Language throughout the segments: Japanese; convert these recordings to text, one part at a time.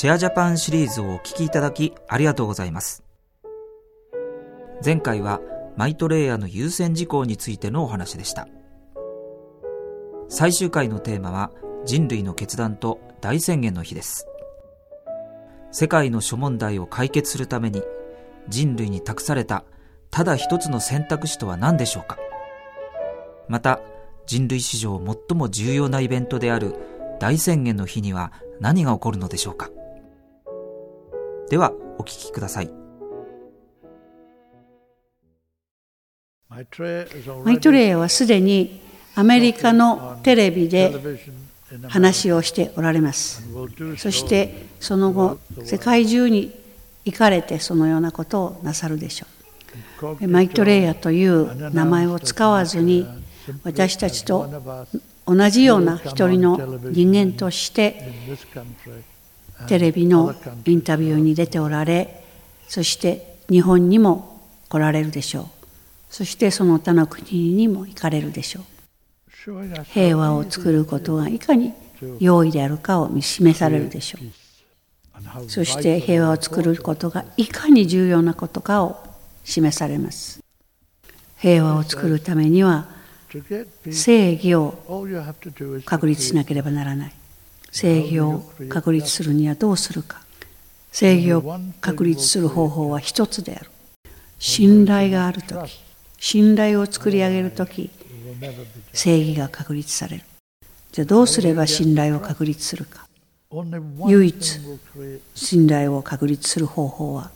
シェアジャパンシリーズをお聞きいただきありがとうございます。前回はマイトレイヤーの優先事項についてのお話でした。最終回のテーマは人類の決断と大宣言の日です。世界の諸問題を解決するために人類に託されたただ一つの選択肢とは何でしょうかまた人類史上最も重要なイベントである大宣言の日には何が起こるのでしょうかではお聞きください。マイトレイはすでにアメリカのテレビで話をしておられます。そしてその後世界中に行かれてそのようなことをなさるでしょう。マイトレイヤという名前を使わずに私たちと同じような一人の人間としてテレビのインタビューに出ておられそして日本にも来られるでしょう。そしてその他の国にも行かれるでしょう。平和を作ることがいかに容易であるかを示されるでしょう。そして平和を作ることがいかに重要なことかを示されます。平和を作るためには正義を確立しなければならない。正義を確立するにはどうするか。正義を確立する方法は一つである。信頼がある時信頼を作り上げる時正義が確立される。じゃあどうすれば信頼を確立するか。唯一信頼を確立する方法は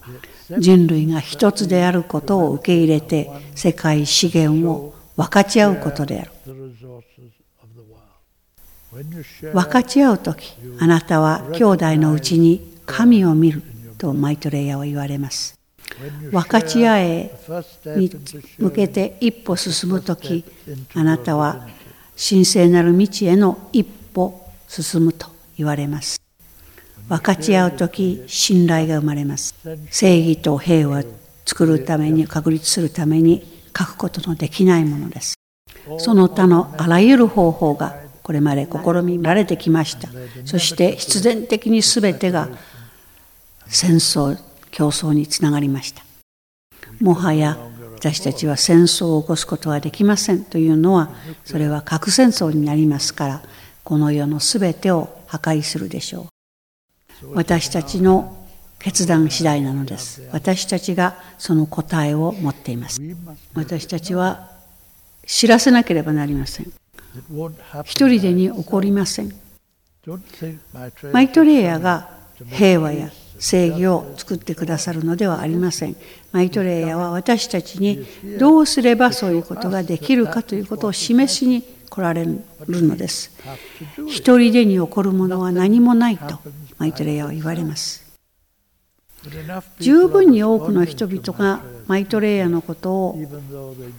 人類が一つであることを受け入れて世界資源を分かち合うことである。分かち合う時あなたは兄弟のうちに神を見るとマイトレイヤーは言われます。分かち合えに向けて一歩進む時あなたは神聖なる道への一歩進むと言われます。分かち合う時信頼が生まれます。正義と平和を作るために確立するために書くことのできないものです。その他のあらゆる方法がこれまで試みられてきました。そして必然的に全てが戦争競争につながりました。もはや私たちは戦争を起こすことはできませんというのはそれは核戦争になりますからこの世の全てを破壊するでしょう。私たちの決断次第なのです。私たちがその答えを持っています。私たちは知らせなければなりません。一人でに起こりませんマイトレイヤーが平和や正義を作ってくださるのではありません。マイトレイヤーは私たちにどうすればそういうことができるかということを示しに来られるのです。一人でに起こるものは何もないとマイトレイヤーは言われます。十分に多くの人々がマイトレイヤーのことを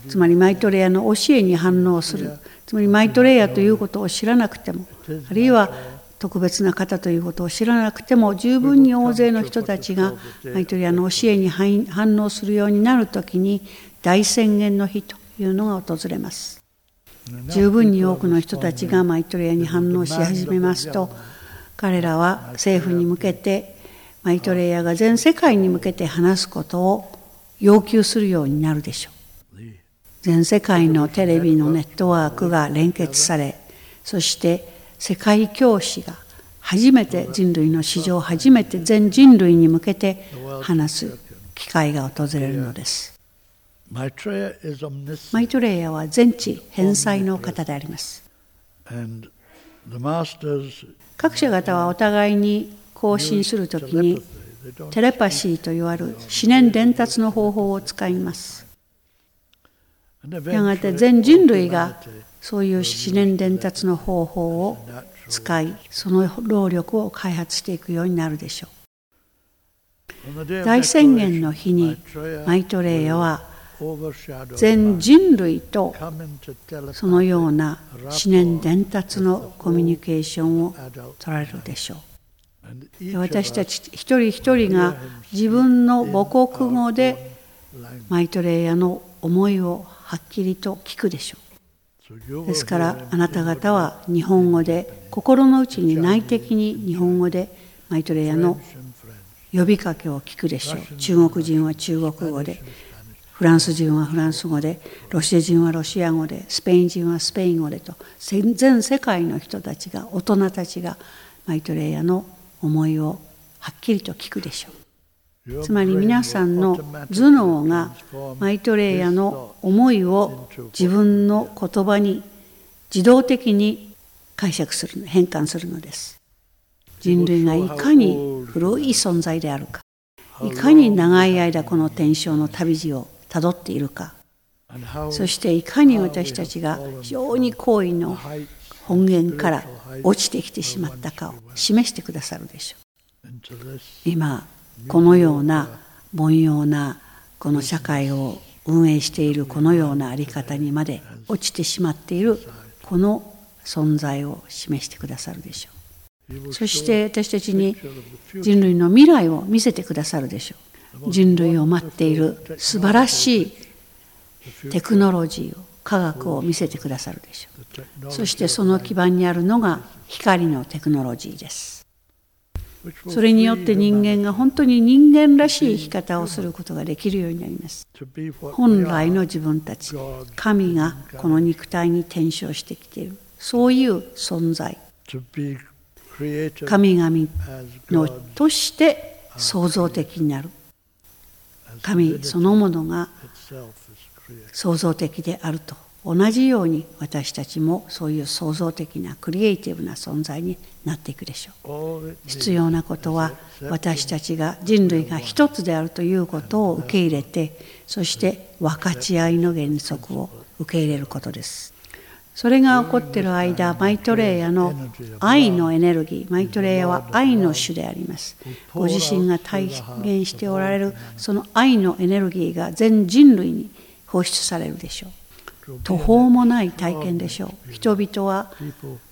つまりマイトレイヤーの教えに反応する。つまりマイトレイヤーということを知らなくてもあるいは特別な方ということを知らなくても十分に大勢の人たちがマイトリアの教えに反応するようになる時に大宣言の日というのが訪れます。十分に多くの人たちがマイトリアに反応し始めますと彼らは政府に向けてマイトレイヤーが全世界に向けて話すことを要求するようになるでしょう全世界のテレビのネットワークが連結されそして世界教師が初めて人類の史上初めて全人類に向けて話す機会が訪れるのです。マイトレイヤは全知返済の方であります。各社方はお互いに交信するときにテレパシーといわれる思念伝達の方法を使います。やがて全人類がそういう思念伝達の方法を使いその労力を開発していくようになるでしょう大宣言の日にマイトレイヤは全人類とそのような思念伝達のコミュニケーションを取られるでしょう私たち一人一人が自分の母国語でマイトレイヤの思いをはっきりと聞くでしょう。ですからあなた方は日本語で心の内に内的に日本語でマイトレイヤの呼びかけを聞くでしょう。中国人は中国語でフランス人はフランス語でロシア人はロシア語でスペイン人はスペイン語でと全世界の人たちが大人たちがマイトレイヤの思いをはっきりと聞くでしょう。つまり皆さんの頭脳がマイトレイヤの思いを自分の言葉に自動的に解釈する変換するのです人類がいかに古い存在であるかいかに長い間この天正の旅路をたどっているかそしていかに私たちが非常に行為の本源から落ちてきてしまったかを示してくださるでしょう。今このような凡庸なこの社会を運営しているこのような在り方にまで落ちてしまっているこの存在を示してくださるでしょう。そして私たちに人類の未来を見せてくださるでしょう。人類を待っている素晴らしいテクノロジーを科学を見せてくださるでしょう。そしてその基盤にあるのが光のテクノロジーです。それによって人間が本当に人間らしい生き方をすることができるようになります。本来の自分たち神がこの肉体に転生してきている。そういう存在。神々のとして創造的になる。神そのものが創造的であると。同じように私たちもそういう創造的なクリエイティブな存在になっていくでしょう。必要なことは私たちが人類が一つであるということを受け入れてそして分かち合いの原則を受け入れることです。それが起こっている間マイトレイヤの愛のエネルギーマイトレイヤは愛の種であります。ご自身が体現しておられるその愛のエネルギーが全人類に放出されるでしょう。途方もない体験でしょう。人々は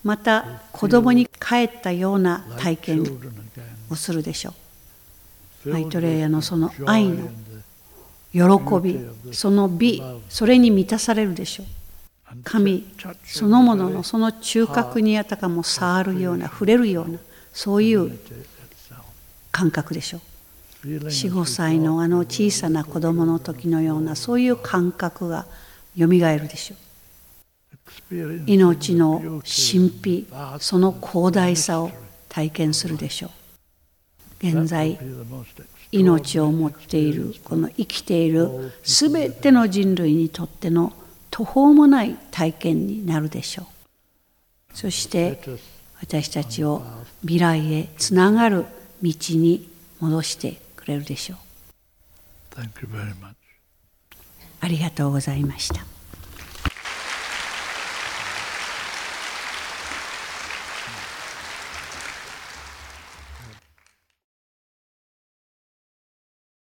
また子供に帰ったような体験をするでしょう。マイトレイヤのその愛の喜びその美それに満たされるでしょう。神そのもののその中核にあたかも触るような触れるようなそういう感覚でしょう45歳のあの小さな子供の時のようなそういう感覚がよみがえるでしょう。命の神秘その広大さを体験するでしょう。現在命を持っているこの生きている全ての人類にとっての途方もない体験になるでしょう。そして私たちを未来へつながる道に戻してくれるでしょう。ありがとうございました